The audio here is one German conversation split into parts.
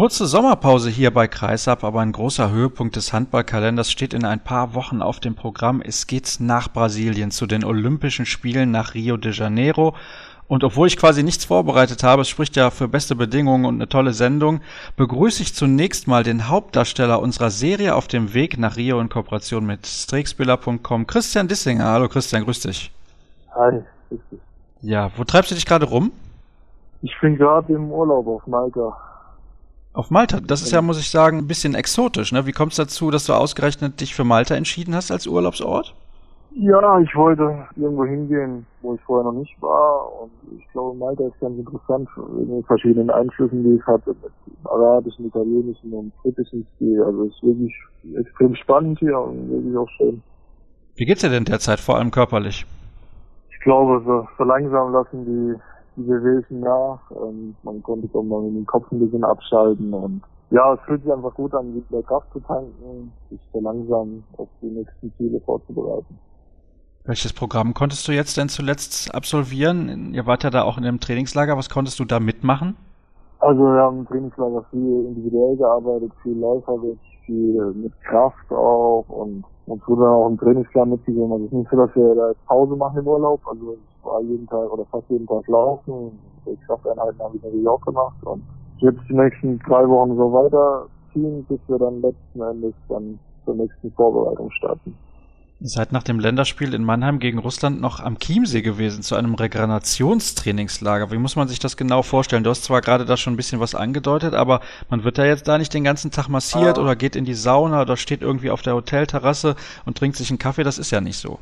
Kurze Sommerpause hier bei Kreisab, aber ein großer Höhepunkt des Handballkalenders steht in ein paar Wochen auf dem Programm. Es geht nach Brasilien zu den Olympischen Spielen nach Rio de Janeiro. Und obwohl ich quasi nichts vorbereitet habe, es spricht ja für beste Bedingungen und eine tolle Sendung, begrüße ich zunächst mal den Hauptdarsteller unserer Serie auf dem Weg nach Rio in Kooperation mit Strixbiller.com, Christian Dissinger. Hallo Christian, grüß dich. Hi, grüß dich. Ja, wo treibst du dich gerade rum? Ich bin gerade im Urlaub auf Malta. Auf Malta, das ist ja, muss ich sagen, ein bisschen exotisch. Ne? Wie kommt es dazu, dass du ausgerechnet dich für Malta entschieden hast als Urlaubsort? Ja, ich wollte irgendwo hingehen, wo ich vorher noch nicht war. Und ich glaube, Malta ist ganz interessant wegen den verschiedenen Einflüssen, die es hat, mit arabischen, italienischen und britischen Stil. Also es ist wirklich extrem spannend hier und wirklich auch schön. Wie geht's dir denn derzeit, vor allem körperlich? Ich glaube, so, so langsam lassen die die Wehwehchen nach. Ähm, man konnte auch mal den Kopf ein bisschen abschalten und ja, es fühlt sich einfach gut an, wieder Kraft zu tanken, sich so langsam auf die nächsten Ziele vorzubereiten. Welches Programm konntest du jetzt denn zuletzt absolvieren? Ihr wart ja da auch in einem Trainingslager. Was konntest du da mitmachen? Also wir haben im Trainingslager viel individuell gearbeitet, viel läuferlich, viel mit Kraft auch und uns wurde dann auch im Trainingsplan mitgegeben. Also es ist nicht so, dass wir da jetzt Pause machen im Urlaub. Also war jeden Tag oder fast jeden Tag laufen. Die Krafteinheiten habe ich natürlich auch gemacht und jetzt die nächsten drei Wochen so weiterziehen, bis wir dann letzten Endes dann zur nächsten Vorbereitung starten. Ihr seid nach dem Länderspiel in Mannheim gegen Russland noch am Chiemsee gewesen, zu einem Regenerationstrainingslager. Wie muss man sich das genau vorstellen? Du hast zwar gerade da schon ein bisschen was angedeutet, aber man wird da jetzt da nicht den ganzen Tag massiert ah. oder geht in die Sauna oder steht irgendwie auf der Hotelterrasse und trinkt sich einen Kaffee. Das ist ja nicht so.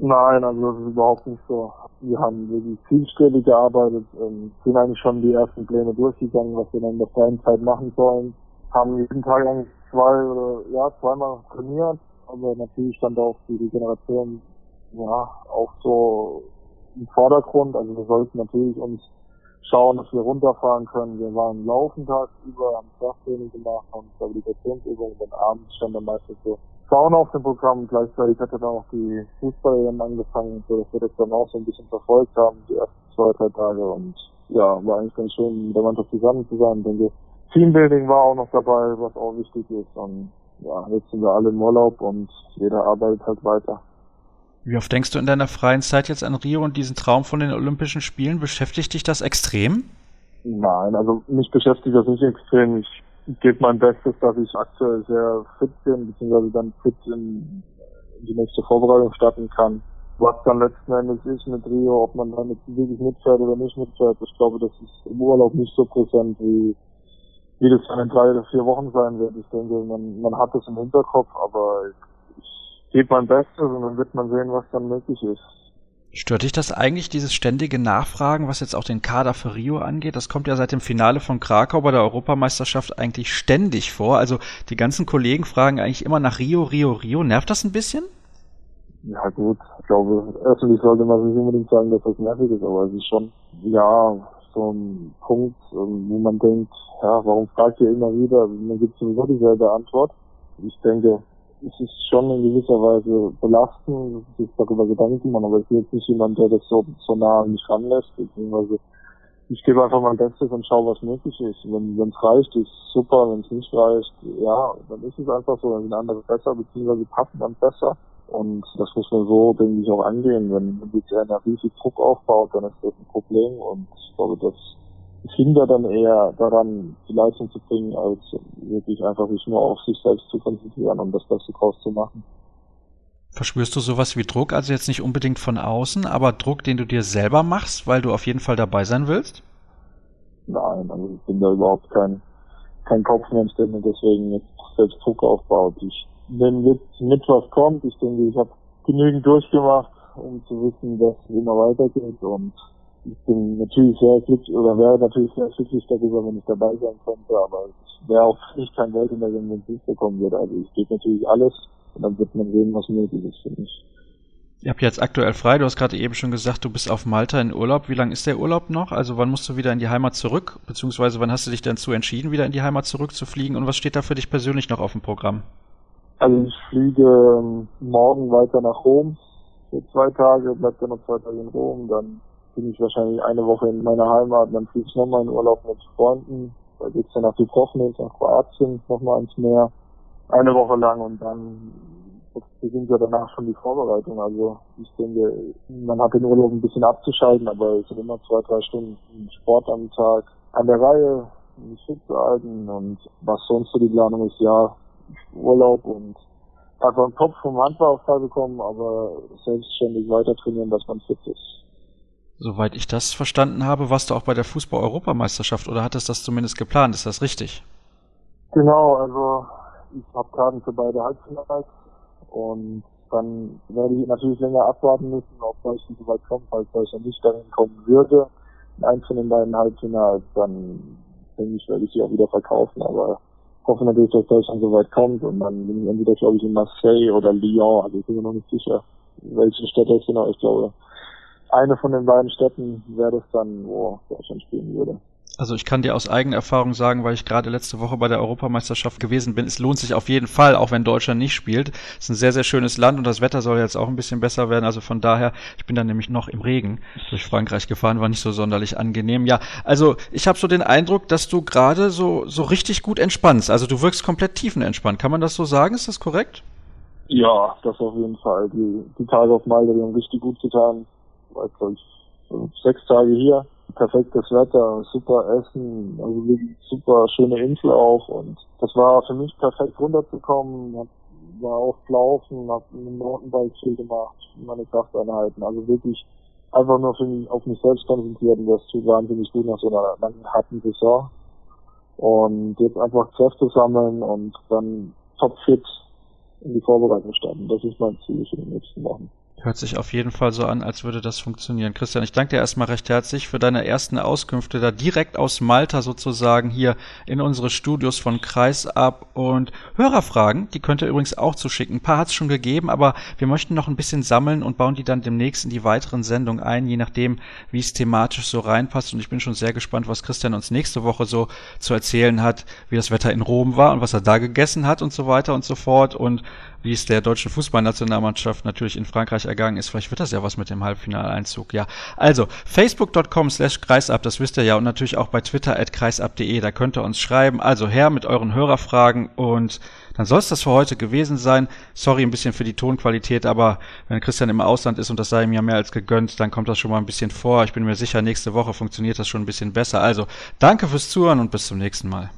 Nein, also das ist überhaupt nicht so. Wir haben wirklich zielstrebig gearbeitet, ähm, sind eigentlich schon die ersten Pläne durchgegangen, was wir dann in der freien Zeit machen sollen. Haben jeden Tag eigentlich zwei oder ja, zweimal trainiert aber natürlich stand auch die Regeneration ja auch so im Vordergrund. Also wir sollten natürlich uns schauen, dass wir runterfahren können. Wir waren laufen über, haben Krafttraining gemacht und Stabilisationsübungen und abends stand dann meistens so Sauna auf dem Programm. Gleichzeitig hatte dann auch die Fußballer angefangen, so dass wir das dann auch so ein bisschen verfolgt haben, die ersten zwei, drei Tage und ja, war eigentlich ganz schön, mit der Mannschaft zusammen zu sein. Ich denke, Teambuilding war auch noch dabei, was auch wichtig ist und ja, jetzt sind wir alle im Urlaub und jeder arbeitet halt weiter. Wie oft denkst du in deiner freien Zeit jetzt an Rio und diesen Traum von den Olympischen Spielen? Beschäftigt dich das extrem? Nein, also mich beschäftigt das nicht extrem. Ich gebe mein Bestes, dass ich aktuell sehr fit bin, beziehungsweise dann fit in, die nächste Vorbereitung starten kann. Was dann letzten Endes ist mit Rio, ob man dann wirklich mitfährt oder nicht mitfährt, ich glaube, das ist im Urlaub nicht so präsent wie wie das dann in drei oder vier Wochen sein wird. Ich denke, man, man hat das im Hinterkopf, aber ich gebe mein Bestes und dann wird man sehen, was dann möglich ist. Stört dich das eigentlich, dieses ständige Nachfragen, was jetzt auch den Kader für Rio angeht? Das kommt ja seit dem Finale von Krakau bei der Europameisterschaft eigentlich ständig vor. Also die ganzen Kollegen fragen eigentlich immer nach Rio, Rio, Rio. Nervt das ein bisschen? Ja gut, ich glaube, öffentlich sollte man sich unbedingt sagen, dass das nervig ist, aber es ist schon, ja, so ein Punkt, ähm, wo man denkt, ja, warum fragt ihr immer wieder? Man gibt sowieso dieselbe Antwort. Ich denke, es ist schon in gewisser Weise belastend, sich darüber Gedanken machen, aber ich bin jetzt nicht jemand, der das so, so nah an mich ranlässt, beziehungsweise ich gebe einfach mein Bestes und schaue, was möglich ist. Wenn es reicht, ist super, wenn es nicht reicht, ja, dann ist es einfach so, dann sind andere besser, beziehungsweise passen dann besser. Und das muss man so, denke ich, auch angehen. Wenn jetzt einer riesig Druck aufbaut, dann ist das ein Problem. Und ich glaube, das hindert dann eher daran, die Leistung zu bringen, als wirklich einfach sich nur auf sich selbst zu konzentrieren und das Beste draus zu machen. Verspürst du sowas wie Druck, also jetzt nicht unbedingt von außen, aber Druck, den du dir selber machst, weil du auf jeden Fall dabei sein willst? Nein, also ich bin da überhaupt kein, kein Kopfmensch, der mir deswegen jetzt selbst Druck aufbaut. Ich wenn jetzt mit was kommt, ich denke, ich habe genügend durchgemacht, um zu wissen, dass es immer weitergeht und ich bin natürlich sehr glücklich oder wäre natürlich sehr glücklich darüber, wenn ich dabei sein könnte, aber es wäre auch nicht kein der wenn es nicht bekommen würde. Also ich gebe natürlich alles und dann wird man sehen, was möglich ist für mich. Ihr habt jetzt aktuell frei, du hast gerade eben schon gesagt, du bist auf Malta in Urlaub. Wie lange ist der Urlaub noch? Also wann musst du wieder in die Heimat zurück? Beziehungsweise wann hast du dich denn zu entschieden, wieder in die Heimat zurückzufliegen? Und was steht da für dich persönlich noch auf dem Programm? Also ich fliege ähm, morgen weiter nach Rom für zwei Tage, bleib dann noch zwei Tage in Rom, dann bin ich wahrscheinlich eine Woche in meiner Heimat, dann fliege ich nochmal in Urlaub mit Freunden Da geht's dann nach Dubrovnik, nach Kroatien, nochmal ins Meer. Eine Woche lang und dann beginnt ja danach schon die Vorbereitung. Also ich denke, man hat den Urlaub ein bisschen abzuschalten, aber es sind immer zwei, drei Stunden Sport am Tag an der Reihe, um mich fit zu halten und was sonst so die Planung ist, ja, Urlaub und einfach einen Kopf vom Handball frei bekommen, aber selbstständig weiter trainieren, dass man fit ist. Soweit ich das verstanden habe, warst du auch bei der Fußball-Europameisterschaft oder hattest das zumindest geplant? Ist das richtig? Genau, also ich habe Karten für beide Halbfinals und dann werde ich natürlich länger abwarten müssen, ob Deutschland so weit kommt, falls Deutschland nicht dahin kommen würde. In eins von den beiden Halbfinals, dann denke ich, werde ich sie auch wieder verkaufen, aber hoffe natürlich, dass Deutschland so weit kommt und dann bin ich entweder, glaube ich, in Marseille oder Lyon, also ich bin mir noch nicht sicher, welche Städte es genau, ich glaube, eine von den beiden Städten wäre das dann, wo Deutschland spielen würde. Also ich kann dir aus eigener Erfahrung sagen, weil ich gerade letzte Woche bei der Europameisterschaft gewesen bin, es lohnt sich auf jeden Fall, auch wenn Deutschland nicht spielt. Es ist ein sehr, sehr schönes Land und das Wetter soll jetzt auch ein bisschen besser werden. Also von daher, ich bin dann nämlich noch im Regen durch Frankreich gefahren, war nicht so sonderlich angenehm. Ja, also ich habe so den Eindruck, dass du gerade so, so richtig gut entspannst. Also du wirkst komplett tiefenentspannt. Kann man das so sagen? Ist das korrekt? Ja, das auf jeden Fall. Die, die Tage auf Malta, die haben richtig gut getan. War, glaube ich, sechs Tage hier. Perfektes Wetter, super Essen, also super schöne Insel auch. Und das war für mich perfekt runterzukommen, hab, war oft laufen, hab einen Mountainbike viel gemacht, meine Krafteinheiten, also wirklich einfach nur für mich, auf mich selbst konzentriert. Und das tut wahnsinnig gut nach so einer langen, harten Saison. Und jetzt einfach Kräfte sammeln und dann topfit in die Vorbereitung starten. Das ist mein Ziel für die nächsten Wochen. Hört sich auf jeden Fall so an, als würde das funktionieren. Christian, ich danke dir erstmal recht herzlich für deine ersten Auskünfte da direkt aus Malta sozusagen hier in unsere Studios von Kreisab und Hörerfragen, die könnt ihr übrigens auch zuschicken. Ein paar hat es schon gegeben, aber wir möchten noch ein bisschen sammeln und bauen die dann demnächst in die weiteren Sendungen ein, je nachdem, wie es thematisch so reinpasst. Und ich bin schon sehr gespannt, was Christian uns nächste Woche so zu erzählen hat, wie das Wetter in Rom war und was er da gegessen hat und so weiter und so fort und wie es der deutschen Fußballnationalmannschaft natürlich in Frankreich ergangen ist. Vielleicht wird das ja was mit dem Halbfinaleinzug. Ja, also facebook.com slash kreisab, das wisst ihr ja, und natürlich auch bei twitter at kreisab.de, da könnt ihr uns schreiben. Also her mit euren Hörerfragen und dann soll es das für heute gewesen sein. Sorry ein bisschen für die Tonqualität, aber wenn Christian im Ausland ist und das sei ihm ja mehr als gegönnt, dann kommt das schon mal ein bisschen vor. Ich bin mir sicher, nächste Woche funktioniert das schon ein bisschen besser. Also danke fürs Zuhören und bis zum nächsten Mal.